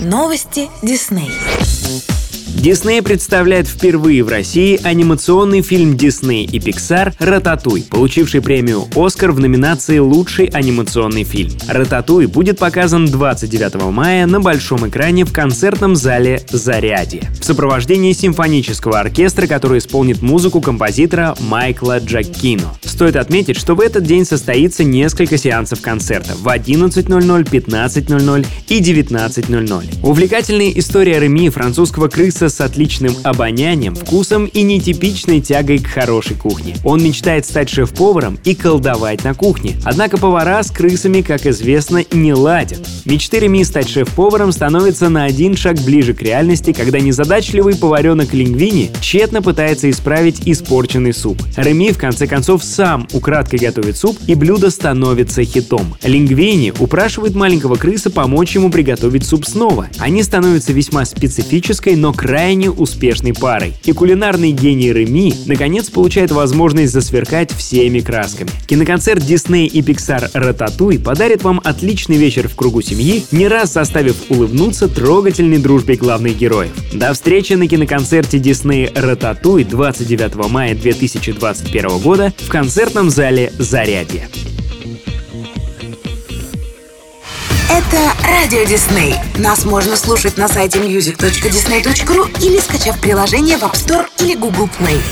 Новости Дисней. Дисней представляет впервые в России анимационный фильм Дисней и Pixar «Рататуй», получивший премию «Оскар» в номинации «Лучший анимационный фильм». «Рататуй» будет показан 29 мая на большом экране в концертном зале «Зарядье» в сопровождении симфонического оркестра, который исполнит музыку композитора Майкла Джаккино. Стоит отметить, что в этот день состоится несколько сеансов концерта в 11.00, 15.00 и 19.00. Увлекательная история Реми, французского крыса с отличным обонянием, вкусом и нетипичной тягой к хорошей кухне. Он мечтает стать шеф-поваром и колдовать на кухне. Однако повара с крысами, как известно, не ладят. Мечты Реми стать шеф-поваром становятся на один шаг ближе к реальности, когда незадачливый поваренок Лингвини тщетно пытается исправить испорченный суп. Реми, в конце концов, сам украдкой готовит суп, и блюдо становится хитом. Лингвини упрашивает маленького крыса помочь ему приготовить суп снова. Они становятся весьма специфической, но крайне крайне успешной парой. И кулинарный гений Реми наконец получает возможность засверкать всеми красками. Киноконцерт Дисней и Pixar «Рататуй» подарит вам отличный вечер в кругу семьи, не раз заставив улыбнуться трогательной дружбе главных героев. До встречи на киноконцерте Дисней «Рататуй» 29 мая 2021 года в концертном зале «Зарядье». Это Радио Дисней. Нас можно слушать на сайте music.disney.ru или скачав приложение в App Store или Google Play.